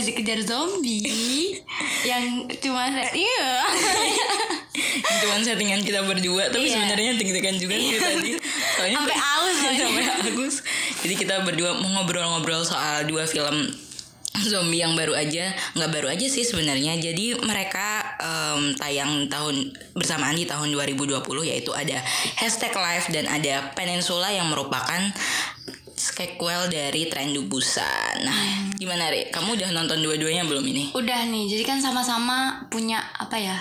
habis dikejar zombie yang cuma iya. Cuman settingan kita berdua tapi Iya. sebenarnya ting-tingan juga sih tadi. Soalnya Sampai aus sampai agus. Jadi kita berdua mau ngobrol-ngobrol soal dua film zombie yang baru aja nggak baru aja sih sebenarnya jadi mereka em, tayang tahun bersamaan di tahun 2020 yaitu ada hashtag live dan ada Peninsula yang merupakan sequel dari Tren Busan. Nah, gimana Ri? Kamu udah nonton dua-duanya belum ini? Udah nih, jadi kan sama-sama punya apa ya?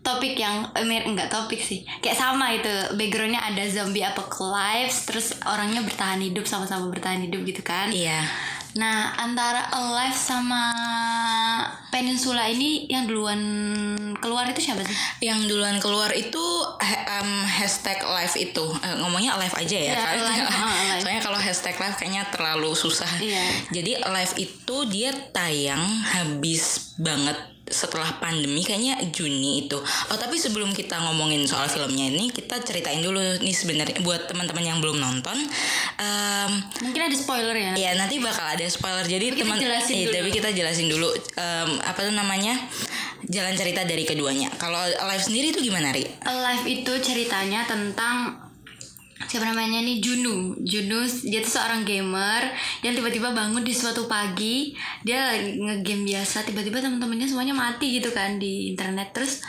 Topik yang eh, enggak topik sih. Kayak sama itu. Backgroundnya ada zombie apocalypse, terus orangnya bertahan hidup sama-sama bertahan hidup gitu kan. Iya. Nah, antara Alive sama Peninsula ini yang duluan keluar itu siapa sih? Yang duluan keluar itu em, hashtag live itu Eh, ngomongnya live aja ya. Ya, Soalnya- live, live. Soalnya kalau hashtag live kayaknya terlalu susah. Iya. Jadi live itu dia tayang habis banget setelah pandemi kayaknya Juni itu. Oh tapi sebelum kita ngomongin soal filmnya ini kita ceritain dulu nih sebenarnya buat teman-teman yang belum nonton. em, Mungkin ada spoiler ya. Ya nanti bakal ada spoiler. Jadi teman eh, dulu. tapi kita jelasin dulu em, apa tuh namanya jalan cerita dari keduanya. Kalau live sendiri itu gimana ri? Alive itu ceritanya tentang siapa namanya nih? Junu. Junu dia tuh seorang gamer. Yang tiba-tiba bangun di suatu pagi. Dia ngegame biasa. Tiba-tiba teman-temannya semuanya mati gitu kan di internet. Terus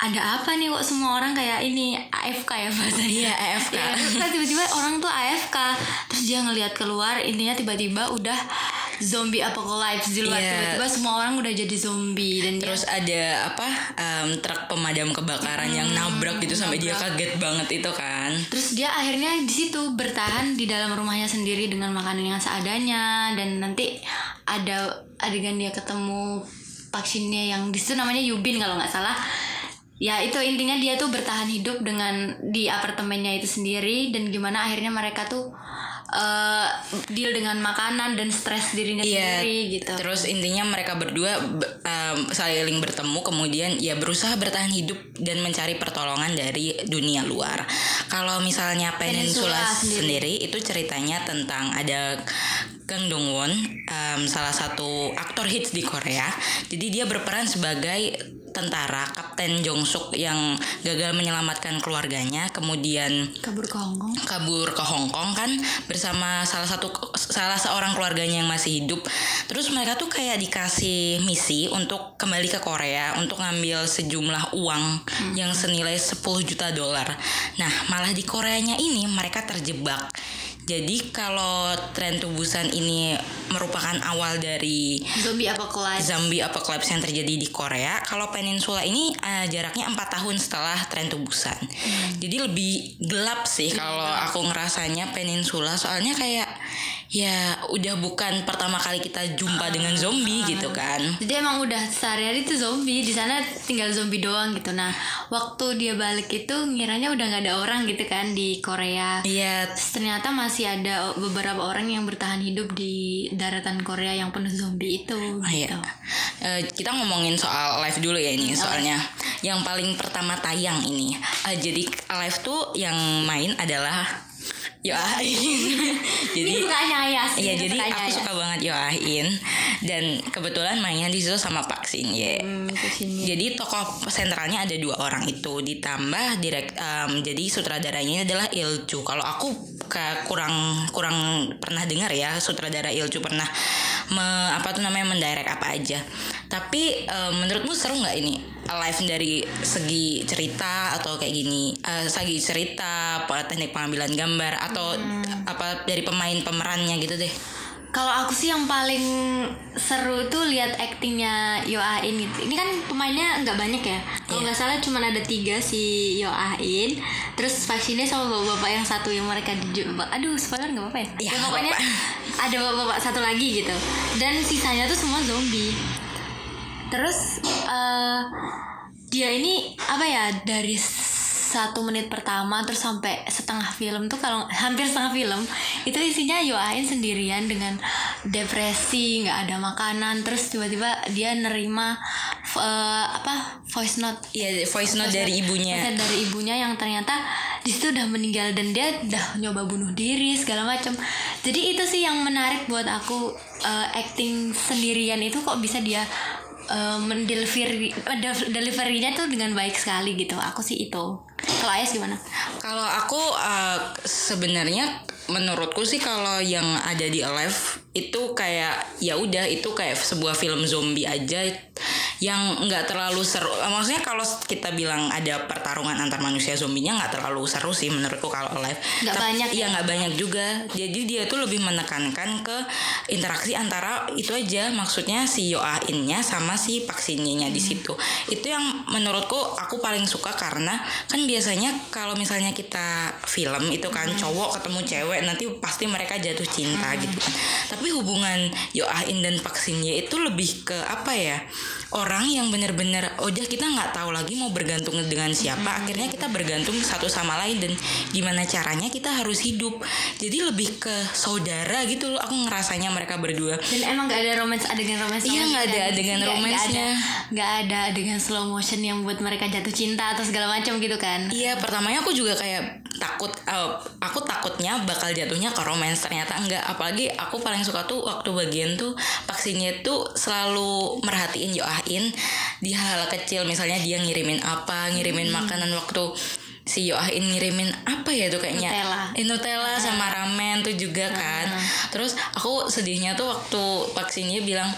ada apa nih kok semua orang kayak ini AFK ya bahasanya Iya, AFK. Terus kan tiba-tiba orang tuh AFK terus dia ngelihat keluar intinya tiba-tiba udah zombie apocalypse di luar Iya. tiba-tiba semua orang udah jadi zombie dan dia- Terus ada apa em, truk pemadam kebakaran yang nabrak gitu sampai dia kaget banget itu kan. Terus dia akhirnya di situ bertahan di dalam rumahnya sendiri dengan makanan yang seadanya dan nanti ada adegan dia ketemu vaksinnya yang di situ namanya Yubin kalau nggak salah. Ya itu intinya dia tuh bertahan hidup dengan di apartemennya itu sendiri dan gimana akhirnya mereka tuh eh, deal dengan makanan dan stres dirinya Iya. sendiri gitu. Terus intinya mereka berdua be- em, saling bertemu kemudian ya berusaha bertahan hidup dan mencari pertolongan dari dunia luar. Kalau misalnya Peninsula, Peninsula sendiri. sendiri. itu ceritanya tentang ada Kang Dong Won, em, salah satu aktor hits di Korea. Jadi dia berperan sebagai tentara Kapten Jong Suk yang gagal menyelamatkan keluarganya, kemudian kabur ke Hongkong. kabur ke Hong Kong kan bersama salah satu salah seorang keluarganya yang masih hidup. Terus mereka tuh kayak dikasih misi untuk kembali ke Korea untuk ngambil sejumlah uang yang senilai 10 juta dolar. Nah, malah di Koreanya ini mereka terjebak. Jadi kalau tren tubusan ini merupakan awal dari Zombie apocalypse. zombie apocalypse yang terjadi di Korea. Kalau Peninsula ini eh, jaraknya empat tahun setelah tren tubusan. Jadi lebih gelap sih kalau aku ngerasanya Peninsula. Soalnya kayak ya udah bukan pertama kali kita jumpa dengan zombie gitu kan. Jadi emang udah sehari-hari tuh zombie di sana tinggal zombie doang gitu. Nah waktu dia balik itu ngiranya udah nggak ada orang gitu kan di Korea. Iya, Terus ternyata masih ada beberapa orang yang bertahan hidup di daratan Korea yang penuh zombie itu. Iya. Gitu. Eh, kita ngomongin soal live dulu ya ini soalnya yang paling pertama tayang ini. Eh, jadi live tuh yang main adalah Yoain. jadi Ayas. Iya jadi aku Ayas. suka banget Yoain dan kebetulan mainnya di situ sama Pak Sin Ye. Hmm. Jadi tokoh sentralnya ada dua orang itu ditambah direct em, jadi sutradaranya adalah Ilju. Kalau aku ke- kurang kurang pernah dengar ya sutradara Ilju pernah me- apa tuh namanya mendirect apa aja. Tapi em, menurutmu seru nggak ini live dari segi cerita atau kayak gini Eh, segi cerita teknik pengambilan gambar atau apa dari pemain pemerannya gitu deh. Kalau aku sih yang paling seru tuh lihat aktingnya Yoain gitu. Ini kan pemainnya nggak banyak ya. Kalau nggak salah cuma ada tiga si Yoain. Terus vaksinnya sama bapak-bapak yang satu yang mereka di Aduh spoiler nggak apa-apa ya? Ya, Ya, pokoknya ada bapak-bapak satu lagi gitu. Dan sisanya tuh semua zombie. Terus eh dia ini apa ya dari satu menit pertama terus sampai setengah film tuh kalau hampir setengah film itu isinya Yoain sendirian dengan depresi nggak ada makanan terus tiba-tiba dia nerima uh, apa voice note Iya, voice note dari ibunya. voice note dari ibunya yang ternyata di situ udah meninggal dan dia udah nyoba bunuh diri segala macam jadi itu sih yang menarik buat aku uh, acting sendirian itu kok bisa dia uh, del- deliverynya tuh dengan baik sekali gitu. Aku sih itu. Kalau Ayas gimana? Kalau aku uh, sebenarnya menurutku sih kalau yang ada di Alive itu kayak ya udah itu kayak sebuah film zombie aja yang nggak terlalu seru. Maksudnya kalau kita bilang ada pertarungan antar manusia zombinya nggak terlalu seru sih menurutku kalau Alive. Nggak banyak Iya nggak banyak juga. Jadi dia tuh lebih menekankan ke interaksi antara itu aja maksudnya si Yoainnya sama si vaksinnya di situ. Itu yang menurutku aku paling suka karena kan biasanya kalau misalnya kita film itu kan cowok ketemu cewek nanti pasti mereka jatuh cinta gitu kan. Tapi hubungan Yoain dan vaksinnya itu lebih ke apa ya? Orang yang benar-benar oh udah kita nggak tahu lagi mau bergantung dengan siapa. Akhirnya kita bergantung satu sama lain dan gimana caranya kita harus hidup. Jadi lebih ke saudara gitu loh. Aku ngerasanya mereka berdua. dan emang gak ada romance adegan romance Iya, nggak ada sekali. adegan Nggak- nggak ada nggak adegan slow motion yang buat mereka jatuh cinta atau segala macam gitu kan Iya, pertamanya aku juga kayak takut eh, aku takutnya bakal jatuhnya ke romance ternyata enggak. Apalagi aku paling suka tuh waktu bagian tuh vaksinnya tuh selalu merhatiin Di hal kecil. Misalnya dia ngirimin apa, ngirimin makanan waktu si Yoahin ngirimin apa ya tuh kayaknya? Nutella. Eh, Nutella sama ramen tuh juga kan. Terus aku sedihnya tuh waktu vaksinnya bilang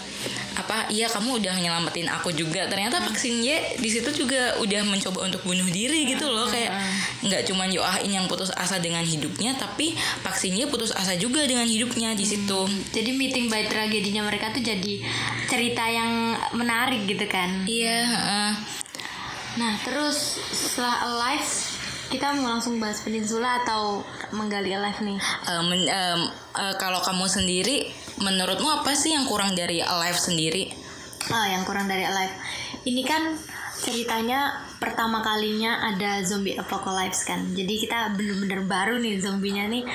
apa? Iya kamu udah nyelamatin aku juga. Ternyata vaksinnya di situ juga udah mencoba untuk bunuh diri gitu loh. Kayak nggak cuman Yoahin yang putus asa dengan hidupnya tapi vaksinnya putus asa juga dengan hidupnya di situ. Jadi meeting by tragedinya mereka tuh jadi cerita yang menarik gitu kan? Iya heeh. nah terus setelah alive kita mau langsung bahas peninsula atau menggali alive nih Eh, men- eh, kalau kamu sendiri menurutmu apa sih yang kurang dari Alive sendiri Ah, yang kurang dari Alive. Ini kan ceritanya pertama kalinya ada zombie apocalypse kan. Jadi kita bener-bener baru nih zombinya nih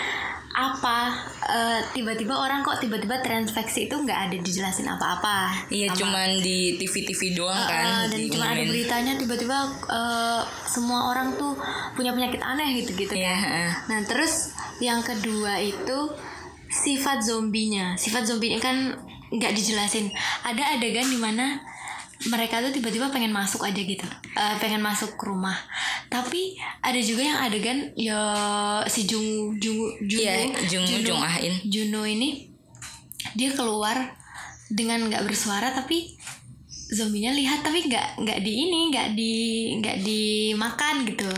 apa eh, tiba-tiba orang kok tiba-tiba terinfeksi itu nggak ada dijelasin apa-apa. Iya Sama- cuman di TV-TV doang Ah, kan dan cuma ada beritanya tiba-tiba eh, semua orang tuh punya penyakit aneh gitu-gitu Iya, kan. Nah terus yang kedua itu sifat zombinya. Sifat zombinya kan nggak dijelasin. Ada adegan di mana mereka tuh tiba-tiba pengen masuk aja gitu, Eh, pengen masuk ke rumah. Tapi ada juga yang adegan ya si Jung Jung Juno, Iya, Jung- Jung Ah-in. Juno ini dia keluar dengan nggak bersuara tapi zombinya lihat tapi nggak nggak di ini nggak di nggak dimakan gitu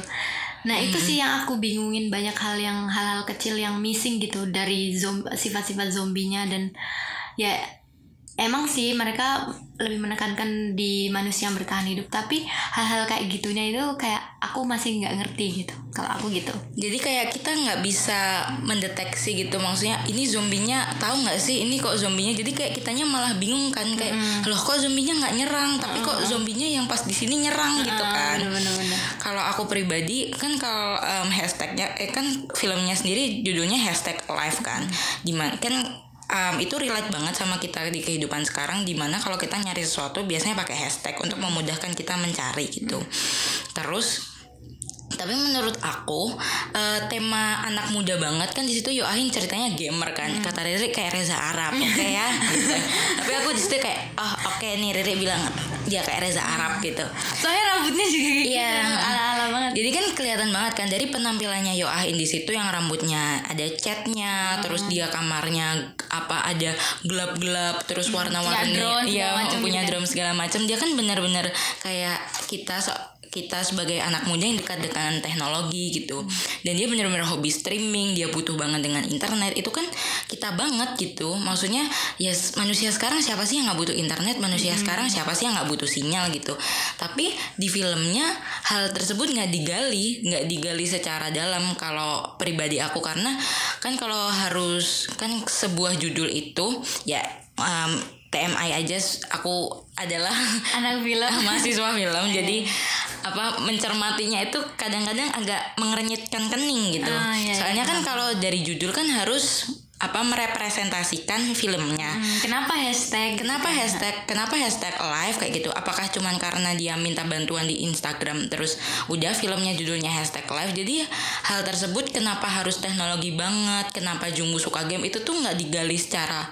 nah itu sih yang aku bingungin banyak hal yang hal-hal kecil yang missing gitu dari sifat-sifat zombinya dan ya emang sih mereka lebih menekankan di manusia yang bertahan hidup tapi hal-hal kayak gitunya itu kayak aku masih nggak ngerti gitu kalau aku gitu. Jadi kayak kita nggak bisa mendeteksi gitu maksudnya ini zombinya tahu nggak sih ini kok zombinya? Jadi kayak kitanya malah bingung kan kayak loh kok zombinya nggak nyerang? Tapi kok zombinya yang pas di sini nyerang? Gitu kan. Kalau aku pribadi kan kalau em, hashtagnya eh kan filmnya sendiri judulnya hashtag live kan. Di mana kan em, itu relate banget sama kita di kehidupan sekarang di mana kalau kita nyari sesuatu biasanya pakai hashtag untuk memudahkan kita mencari gitu. Terus tapi menurut aku eh, tema anak muda banget kan di situ Yoahin ceritanya gamer kan. Kata Riri kayak Reza Arab oke ya. Gitu. tapi aku di situ kayak oh oke nih Riri bilang dia kayak Reza Arab gitu. Soalnya rambutnya juga kayak Iya. gitu ala-ala banget. Jadi kan kelihatan banget kan dari penampilannya Yoahin di situ yang rambutnya ada catnya, terus dia kamarnya apa ada gelap-gelap, terus warna-warni, drone, segala iya macam punya gitu kan. drum segala macam. Dia kan benar-benar kayak kita so- kita sebagai anak muda yang dekat dengan teknologi gitu. Dan dia benar-benar hobi streaming, dia butuh banget dengan internet. Itu kan kita banget gitu. Maksudnya ya manusia sekarang siapa sih yang nggak butuh internet? Manusia sekarang siapa sih yang nggak butuh sinyal gitu. Tapi di filmnya hal tersebut nggak digali, nggak digali secara dalam kalau pribadi aku karena kan kalau harus kan sebuah judul itu ya um, TMI aja aku adalah anak film mahasiswa film jadi apa mencermatinya itu kadang-kadang agak mengerenyitkan kening gitu. Ah, iya, Soalnya iya. kan kalau dari judul kan harus apa merepresentasikan filmnya. Hmm, kenapa hashtag Kenapa hashtag kenapa hashtag live kayak gitu? Apakah cuman karena dia minta bantuan di Instagram terus udah filmnya judulnya hashtag live jadi hal tersebut kenapa harus teknologi banget? Kenapa Junggu suka game itu tuh nggak digali secara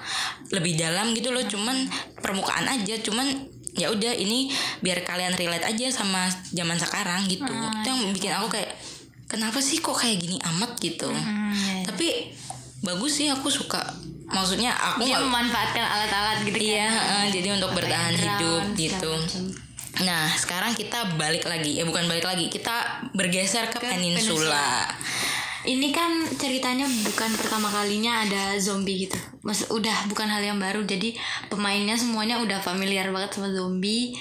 lebih dalam gitu loh? Cuman permukaan aja, cuman ya udah ini biar kalian relate aja sama zaman sekarang gitu. itu yang bikin aku kayak kenapa sih kok kayak gini amat gitu? Hmm, iya, iya. Tapi bagus sih aku suka. Maksudnya aku dia memanfaatkan alat-alat gitu Iya, kan heeh, jadi untuk bertahan hidup gitu. macam. Nah, sekarang kita balik lagi. Ya bukan balik lagi, kita bergeser ke, Ke peninsula. ini kan ceritanya bukan pertama kalinya ada zombie gitu Mas udah bukan hal yang baru jadi pemainnya semuanya udah familiar banget sama zombie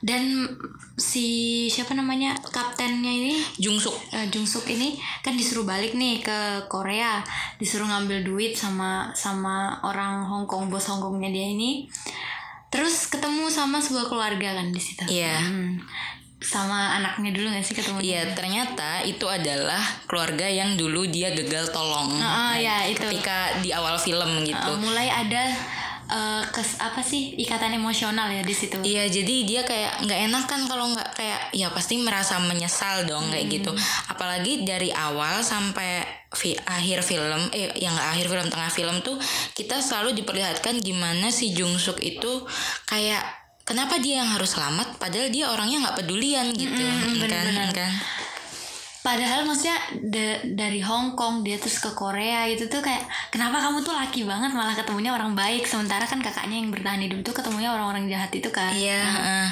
dan si siapa namanya kaptennya ini Jungsuk. eh, Jungsuk ini kan disuruh balik nih ke Korea disuruh ngambil duit sama sama orang Hong Kong bos Hong Kongnya dia ini terus ketemu sama sebuah keluarga kan di situ Iya. Hmm. sama anaknya dulu gak sih ketemu Iya, ternyata itu adalah keluarga yang dulu dia gagal tolong. Ah, ah, ya, itu. Ketika di awal film gitu. Uh, mulai ada uh, kes apa sih ikatan emosional ya di situ. Iya jadi dia kayak nggak enak kan kalau nggak kayak ya pasti merasa menyesal dong kayak gitu. Apalagi dari awal sampai fi- akhir film eh yang nggak akhir film tengah film tuh kita selalu diperlihatkan gimana si Jung Suk itu kayak kenapa dia yang harus selamat padahal dia orangnya nggak pedulian gitu Mm-mm, kan? bener-bener. kan padahal maksudnya da- dari Hong Kong dia terus ke Korea itu tuh kayak kenapa kamu tuh laki banget malah ketemunya orang baik? Sementara kan kakaknya yang bertahan hidup tuh ketemunya orang-orang jahat itu kan. Iya. Heeh.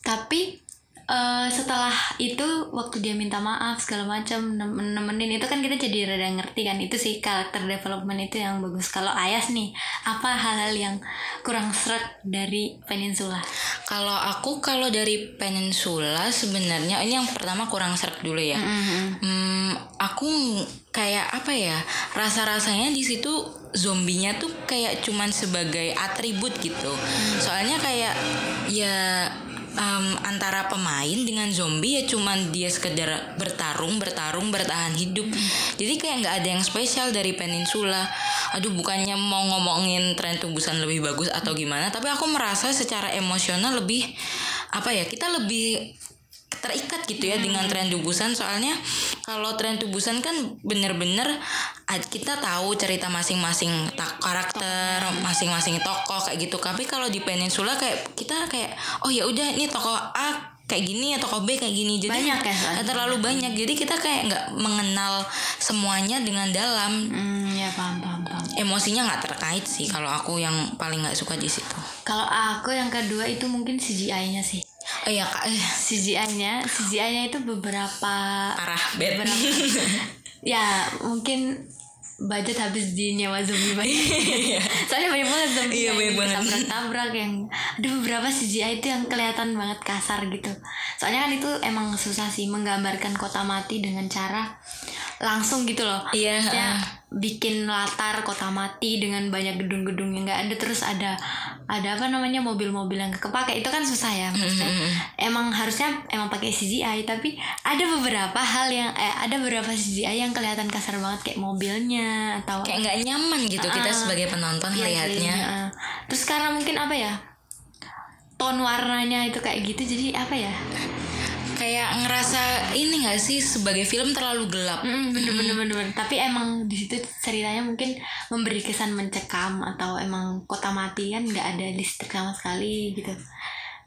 tapi eh, setelah itu waktu dia minta maaf segala macam nem- nemenin itu kan kita jadi rada ngerti kan itu sih karakter development itu yang bagus. Kalau Ayas nih apa hal-hal yang kurang seret dari Peninsula kalau aku kalau dari peninsula sebenarnya ini yang pertama kurang serak dulu ya. Hmm, aku kayak apa ya rasa-rasanya di situ zombinya tuh kayak cuman sebagai atribut gitu. Soalnya kayak ya em, antara pemain dengan zombie ya cuman dia sekedar bertarung, bertarung, bertahan hidup. Jadi kayak nggak ada yang spesial dari Peninsula. Aduh bukannya mau ngomongin tren tubusan lebih bagus atau gimana, tapi aku merasa secara emosional lebih apa ya kita lebih terikat gitu ya dengan tren tubusan soalnya kalau tren tubusan kan bener-bener kita tahu cerita masing-masing karakter masing-masing tokoh kayak gitu. Tapi kalau di peninsula kayak kita kayak oh ya udah ini tokoh A kayak gini ya tokoh B kayak gini. Jadi Banyak ya, soalnya. terlalu banyak. Jadi kita kayak nggak mengenal semuanya dengan dalam. Hmm ya paham paham paham. Emosinya nggak terkait sih kalau aku yang paling nggak suka di situ. Kalau aku yang kedua itu mungkin CGI-nya sih oh ya kak. Eh, CGI-nya CGI-nya itu beberapa parah bad ya mungkin budget habis di nyawa zombie banyak. Soalnya banyak banget zombie Iya, yang banyak banget. tabrak-tabrak yang ada beberapa CGI itu yang kelihatan banget kasar gitu. Soalnya kan itu emang susah sih menggambarkan kota mati dengan cara langsung gitu loh. Iya, heeh. Bikin latar kota mati dengan banyak gedung-gedung yang nggak ada. Terus ada ada apa namanya mobil-mobil yang kepake. Itu kan susah ya maksudnya. Emang harusnya emang pakai CGI tapi ada beberapa hal yang eh, ada beberapa CGI yang kelihatan kasar banget kayak mobilnya atau kayak nggak nyaman gitu kita Ah, sebagai penonton Iya, melihatnya. iya, iya. terus karena mungkin apa ya tone warnanya itu kayak gitu jadi apa ya kayak ngerasa ini nggak sih sebagai film terlalu gelap? Mm, bener bener bener bener. tapi emang di situ ceritanya mungkin memberi kesan mencekam atau emang kota mati kan nggak ada listrik sama sekali gitu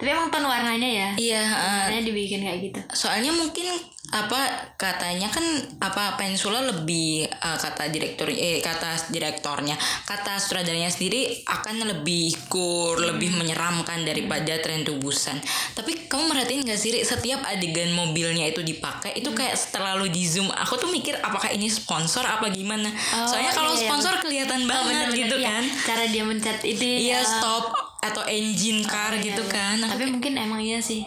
tapi emang tone warnanya ya? Iya warnanya dibikin kayak gitu. Soalnya mungkin apa katanya kan apa Peninsula lebih eh, kata direktur eh kata direktornya kata sutradaranya sendiri akan lebih kur lebih menyeramkan daripada tren tubusan. Tapi kamu merhatiin gak sih setiap adegan mobilnya itu dipakai itu kayak terlalu di zoom. Aku tuh mikir apakah ini sponsor apa gimana? Oh, soalnya kalau iya, iya. sponsor kelihatan Oh, banget bener-bener, gitu iya. kan. cara dia mencet itu iya ya. stop atau engine car Iya, gitu iya. kan Aku tapi mungkin emang iya sih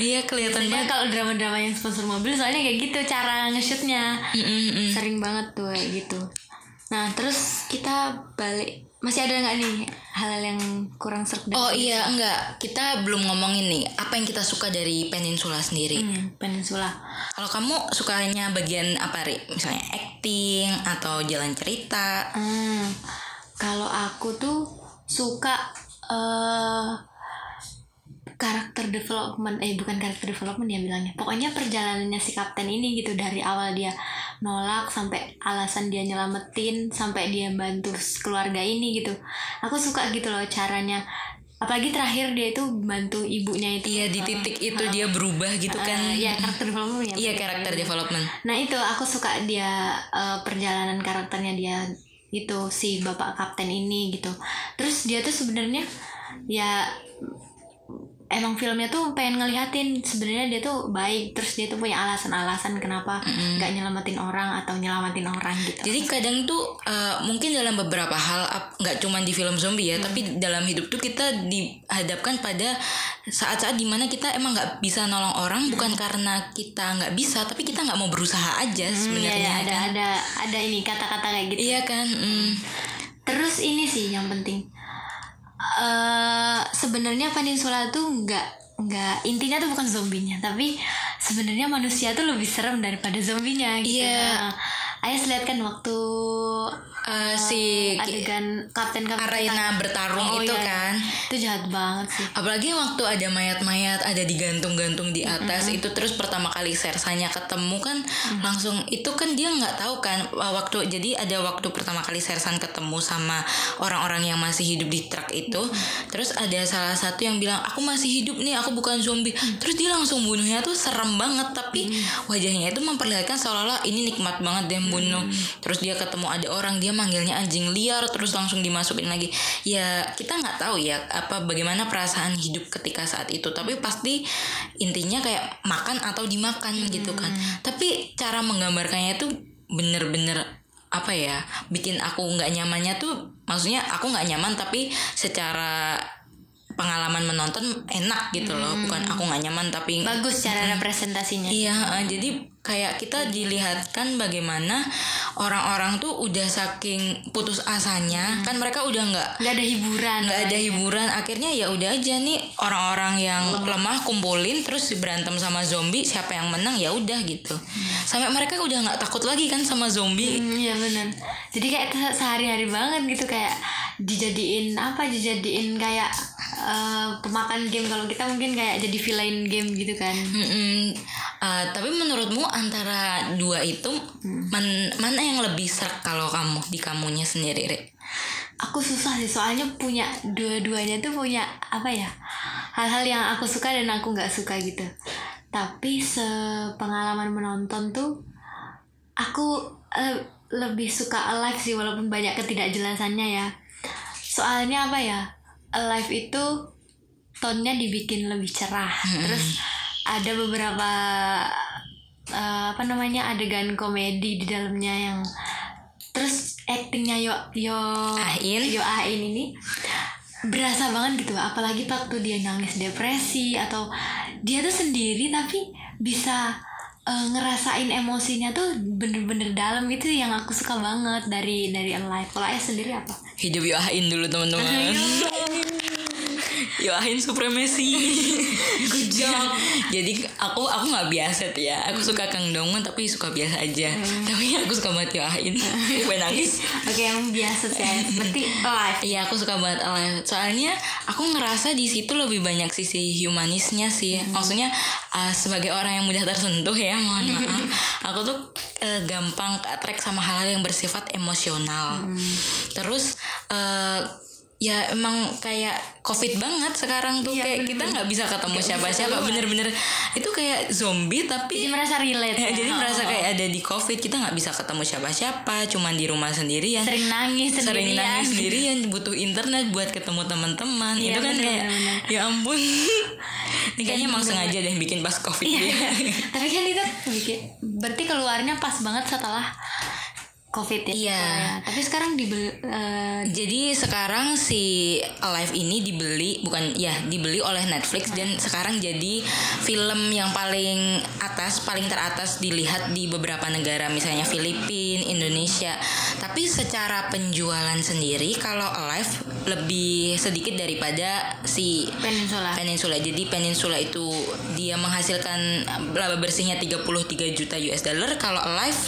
Iya kelihatan Biasanya banget. kalau drama-drama yang sponsor mobil soalnya kayak gitu cara nge-shootnya Mm-mm-mm. sering banget tuh kayak gitu Nah, terus kita balik masih ada nggak nih hal-hal yang kurang serk Oh iya enggak kita belum ngomongin nih apa yang kita suka dari Peninsula sendiri. Hmm, Peninsula? Kalau kamu sukanya bagian apa ri? Misalnya acting atau jalan cerita? Hmm, kalau aku tuh suka eh karakter development eh bukan karakter development ya bilangnya. Pokoknya perjalanannya si kapten ini gitu dari awal dia nolak sampai alasan dia nyelamatin sampai dia bantu keluarga ini gitu. Aku suka gitu loh caranya. Apalagi terakhir dia itu bantu ibunya itu. Iya di titik itu dia berubah gitu kan? Eh, ya karakter development ya Iya karakter development. Nah itu aku suka dia eh, perjalanan karakternya dia itu si bapak kapten ini gitu. Terus dia tuh sebenarnya ya emang filmnya tuh pengen ngelihatin sebenarnya dia tuh baik terus dia tuh punya alasan-alasan kenapa nggak nyelamatin orang atau nyelamatin orang gitu. Jadi kadang tuh uh, mungkin dalam beberapa hal nggak cuma di film zombie ya, tapi dalam hidup tuh kita dihadapkan pada saat-saat di mana kita emang nggak bisa nolong orang bukan karena kita nggak bisa, tapi kita nggak mau berusaha aja Hmm, sebenarnya. ya, ya, ada kan? ada ada ini kata-kata kayak gitu. Iya kan? mm. Terus ini sih yang penting. Eh sebenarnya Peninsula tuh nggak nggak intinya tuh bukan zombinya, tapi sebenarnya manusia tuh lebih serem daripada zombinya gitu. Iya. Nah, Ayas lihat kan waktu Uh, si adegan kapten kapten Arena bertarung Oh, itu iya. kan. itu jahat banget sih. Apalagi waktu ada mayat-mayat ada digantung-gantung di atas itu terus pertama kali Sersanya ketemu kan langsung itu kan dia nggak tahu kan uh, waktu jadi ada waktu pertama kali Sersan ketemu sama orang-orang yang masih hidup di truk itu terus ada salah satu yang bilang aku masih hidup nih aku bukan zombie. Terus dia langsung bunuhnya tuh serem banget tapi wajahnya itu memperlihatkan seolah-olah ini nikmat banget dia bunuh terus dia ketemu ada orang dia manggilnya anjing liar terus langsung dimasukin lagi. Ya kita nggak tahu ya apa bagaimana perasaan hidup ketika saat itu. Tapi pasti intinya kayak makan atau dimakan gitu kan. Tapi cara menggambarkannya itu bener-bener apa ya bikin aku nggak nyamannya tuh maksudnya aku nggak nyaman tapi secara pengalaman menonton enak gitu loh. Bukan aku nggak nyaman tapi Bagus cara representasinya. Iya, eh, jadi kayak kita dilihatkan bagaimana orang-orang tuh udah saking putus asanya, kan mereka udah nggak Nggak ada hiburan. nggak ada hiburan. Akhirnya ya udah aja nih orang-orang yang lemah kumpulin terus berantem sama zombie, siapa yang menang ya udah gitu. Sampai mereka udah nggak takut lagi kan sama zombie. Hmm, Iya benar. Jadi kayak se- sehari-hari banget gitu kayak dijadiin apa? Dijadiin kayak eh, pemakan game kalau kita mungkin kayak jadi villain game gitu kan. Mm-mm. Eh, tapi menurutmu antara dua itu man- mana yang lebih serak kalau kamu di kamunya sendiri, Rik? Aku susah sih soalnya punya dua-duanya tuh punya apa ya? Hal-hal yang aku suka dan aku nggak suka gitu. Tapi sepengalaman menonton tuh aku eh, lebih suka Alive sih walaupun banyak ketidakjelasannya ya. Soalnya apa ya? Alive itu tonnya dibikin lebih cerah. Terus ada beberapa eh, apa namanya adegan komedi di dalamnya yang terus actingnya yo yo Ain. yo Ain ini berasa banget gitu. Apalagi waktu dia nangis depresi atau dia tuh sendiri tapi bisa eh, ngerasain emosinya tuh bener-bener dalam. Itu yang aku suka banget dari dari Alive. Kalau ayah sendiri apa? Hidup Yoahin dulu teman-teman. Yoahin supremasi. Good job. Jadi aku aku nggak biasa tuh ya. Aku suka Kang Dongwon tapi suka biasa aja. Tapi aku suka banget Yoahin. Gue nangis. oke yang biasa sih berarti Alive Iya aku suka banget Alive. Soalnya aku ngerasa di situ lebih banyak sisi humanisnya sih. Maksudnya uh, sebagai orang yang mudah tersentuh ya, mohon maaf. aku tuh uh, gampang attract sama hal-hal yang bersifat emosional. Terus uh, ya emang kayak covid banget sekarang tuh Iya, kayak kita nggak bisa ketemu siapa-siapa bener-bener itu kayak zombie tapi jadi merasa relate Ya, ya. jadi merasa Oh. kayak ada di covid kita nggak bisa ketemu siapa-siapa cuman di rumah sendirian sering nangis sering sendirian. nangis sendirian butuh internet buat ketemu teman-teman Iya, itu kan bener, kayak bener, bener. ya ampun ini kayaknya emang sengaja deh bikin pas covid Iya. dia tapi kan itu bikin berarti keluarnya pas banget setelah covid ya Iya. Tapi sekarang dibeli eh, Jadi sekarang si Alive ini dibeli bukan ya dibeli oleh Netflix dan sekarang jadi film yang paling atas paling teratas dilihat di beberapa negara misalnya Filipina, Indonesia. Tapi secara penjualan sendiri kalau Alive lebih sedikit daripada si peninsula Peninsula. Jadi Peninsula itu dia menghasilkan laba bersihnya 33 juta US dollar kalau Alive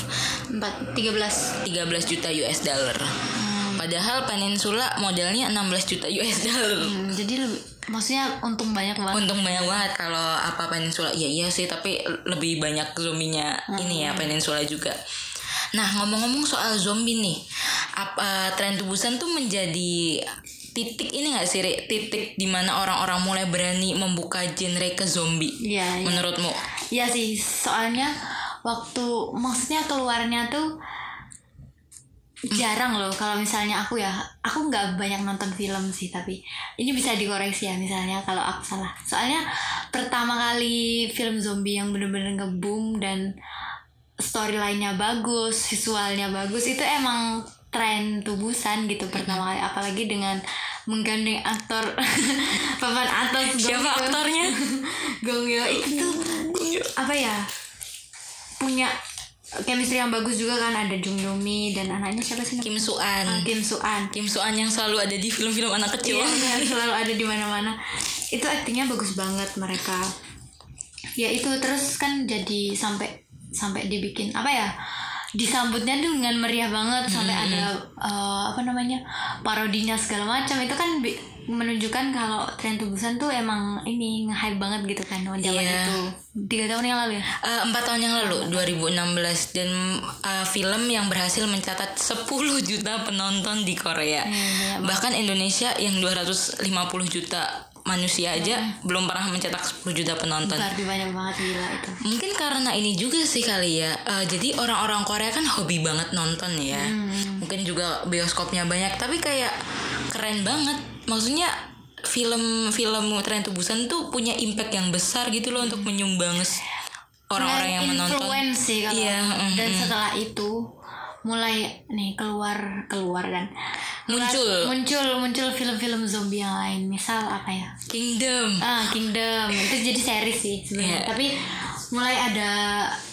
empat tiga belas 13 juta US dollar. Padahal Peninsula modalnya 16 juta US dollar. Hmm, jadi lebih maksudnya untung banyak banget Untung banyak banget kalau apa Peninsula. Iya iya sih, tapi lebih banyak zombinya ini ya Peninsula juga. Nah, ngomong-ngomong soal zombie nih. Apa tren tubusan tuh menjadi titik ini gak sih Ri? titik di mana orang-orang mulai berani membuka genre ke zombie iya. menurutmu Iya sih, soalnya waktu maksudnya keluarnya tuh jarang loh kalau misalnya aku ya aku nggak banyak nonton film sih tapi ini bisa dikoreksi ya misalnya kalau aku salah soalnya pertama kali film zombie yang bener-bener nge-boom dan storyline-nya bagus visualnya bagus itu emang tren tubusan gitu pertama kali. Apalagi dengan menggandeng aktor papan atas siapa aktornya? Gong Yoo itu tuh apa ya? Punya chemistry yang bagus juga kan. Ada Jung Yoo Mi dan anaknya siapa sih? Kim Soo An Ah, Kim Soo An Kim Soo An yang selalu ada di film-film anak kecil. Iya, iya, selalu ada di mana-mana. Itu aktingnya bagus banget mereka. Ya itu terus kan jadi sampai sampai dibikin apa ya? Disambutnya dengan meriah banget sampai ada eh, apa namanya? parodinya segala macam. Itu kan menunjukkan kalau tren tubusan tuh emang ini nge-hype banget gitu kan zaman Iya. itu. Tiga tahun yang lalu ya. Eh, empat tahun yang lalu 2016 dan eh, film yang berhasil mencatat 10 juta penonton di Korea Iya, bahkan Indonesia yang 250 juta manusia aja belum pernah mencetak 10 juta penonton. Berarti banyak banget gila itu. mungkin karena ini juga sih kali ya Eh, jadi orang-orang Korea kan hobi banget nonton ya. Mungkin juga bioskopnya banyak tapi kayak keren banget. Maksudnya film-film tren tubusan tuh punya impact yang besar gitu loh untuk menyumbang orang-orang yang menonton. sih kalau Iya, mm, dan setelah itu mulai nih keluar keluar kan. Muncul. muncul muncul film-film zombie yang lain. Misal apa ya? Kingdom. Ah Kingdom. Itu jadi series sih sebenarnya. Iya. tapi mulai ada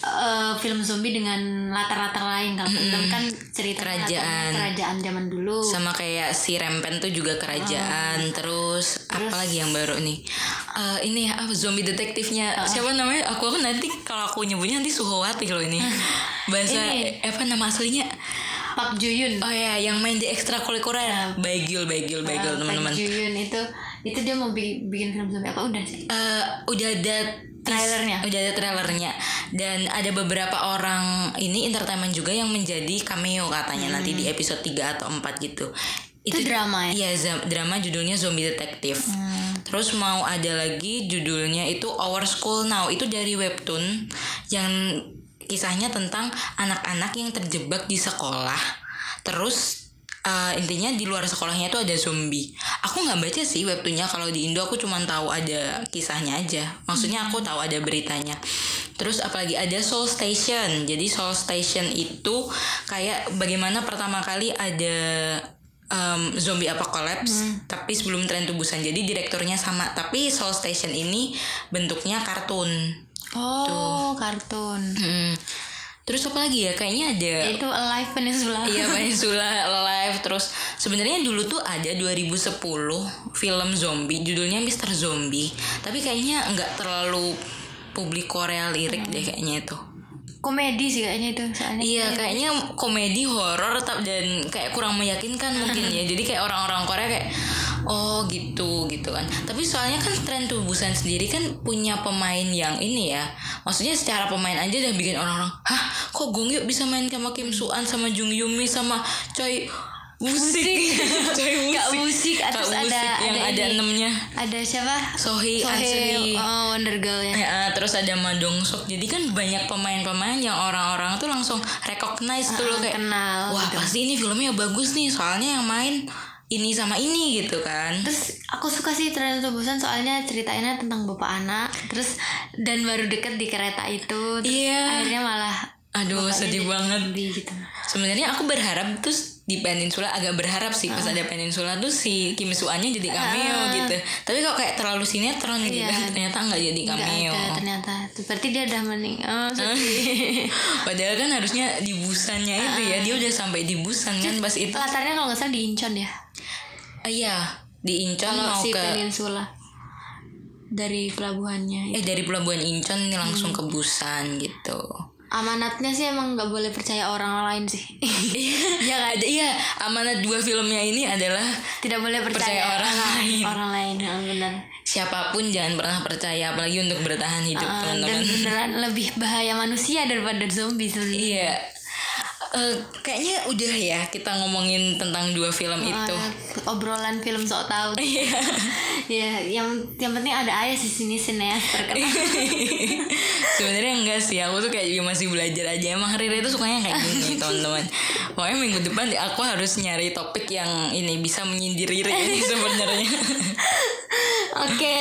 eh, film zombie dengan latar-latar lain kalau Kingdom kan cerita Kerajaan. kerajaan zaman dulu. Sama kayak si Rempen tuh juga kerajaan terus, apa lagi yang baru nih? Eh, ini ya apa zombie detektifnya. Siapa namanya? Aku aku nanti kalau aku nyebutnya nanti Suhowati loh ini. Bahasa Ini. apa nama aslinya? Park Joo Yoon oh ya yang main di ekstrakurikuler. Baigil Baigil Baigil teman-teman Park Joo Yoon itu itu dia mau bikin, bikin film zombie apa udah sih Eh, udah ada Trailernya. udah ada trailernya dan ada beberapa orang ini entertainment juga yang menjadi cameo katanya nanti di episode 3 atau 4 gitu Hmm. Itu drama ya? Iya, drama judulnya Zombie Detective. Hmm. Terus mau ada lagi judulnya itu Our School Now. Itu dari webtoon yang kisahnya tentang anak-anak yang terjebak di sekolah. Terus eh, intinya di luar sekolahnya itu ada zombie. Aku nggak baca sih webtoonnya kalau di Indo aku cuma tahu ada kisahnya aja. Maksudnya aku tahu ada beritanya. Terus apalagi ada Soul Station. Jadi Soul Station itu kayak bagaimana pertama kali ada um, zombie apocalypse tapi sebelum tren tubusan jadi direkturnya sama tapi Soul Station ini bentuknya kartun oh kartun Hmm. Terus apa lagi ya? Kayaknya ada itu Alive Peninsula. Iya Peninsula Live Terus sebenarnya dulu tuh ada 2010 film zombie. Judulnya Mr. Zombie. Tapi kayaknya nggak terlalu publik Korea lirik deh kayaknya itu. Komedi sih kayaknya itu soalnya. Iya kayaknya komedi horor dan kayak kurang meyakinkan mungkin ya. Jadi kayak orang-orang Korea kayak oh gitu gitu kan. Tapi soalnya kan tren tubusan sendiri kan punya pemain yang ini ya. Maksudnya secara pemain aja udah bikin orang-orang, "Hah, kok Gong Yoo bisa main sama Kim Soo An sama Jung Yumi sama Choi Musik. Choi Kak Musik Kak terus Musik ada yang ada, enamnya. ada siapa Sohee, Ansri. oh Wonder Girl ya Ya, terus ada Madong Sok. Jadi kan banyak pemain-pemain yang orang-orang tuh langsung recognize tuh loh kayak kenal wah gitu. pasti ini filmnya bagus nih soalnya yang main ini sama ini gitu kan. Terus aku suka sih tren tubusan soalnya ceritainnya tentang bapak anak terus dan baru deket di kereta itu terus Iya. akhirnya malah Aduh sedih banget. gitu Sebenarnya aku berharap terus di Peninsula agak berharap sih pas ada Peninsula tuh si Kim Soo Anya jadi cameo gitu. Tapi kok kayak terlalu sinetron gitu Iya. ternyata nggak jadi nggak cameo. ada ternyata berarti dia udah meninggal oh, sedih. Padahal kan harusnya di Busannya itu ya dia udah sampai di Busan kan pas itu. latarnya kalau nggak salah di Incheon ya Ah, Iya di Incheon kalau mau si ke peninsula dari pelabuhannya eh dari pelabuhan Incheon langsung ke Busan gitu. Amanatnya sih emang nggak boleh percaya orang lain sih Iya kan? Ada iya amanat dua filmnya ini adalah tidak boleh percaya, Percaya orang lain. orang lain yang benar siapa pun jangan pernah percaya apalagi untuk bertahan hidup dan teman-teman. beneran lebih bahaya manusia daripada zombie sebenarnya Iya. Eh, kayaknya udah ya kita ngomongin tentang dua film itu. Ah, obrolan film sok tahu Iya. ya yang yang penting ada ayah di sini sineas terkenal Sebenarnya enggak sih, aku tuh kayak juga masih belajar aja. Emang Riri itu sukanya kayak gini, teman-teman. Pokoknya minggu depan aku harus nyari topik yang ini bisa menyindir Riri ini sebenarnya. oke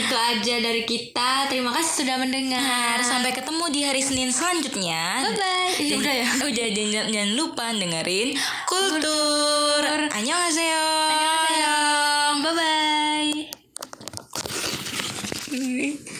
itu aja dari kita terima kasih sudah mendengar Sampai ketemu di hari Senin selanjutnya. bye bye Dan- udah ya Udah jangan, jangan lupa dengerin kultur. Annyeonghaseyo. bye bye ya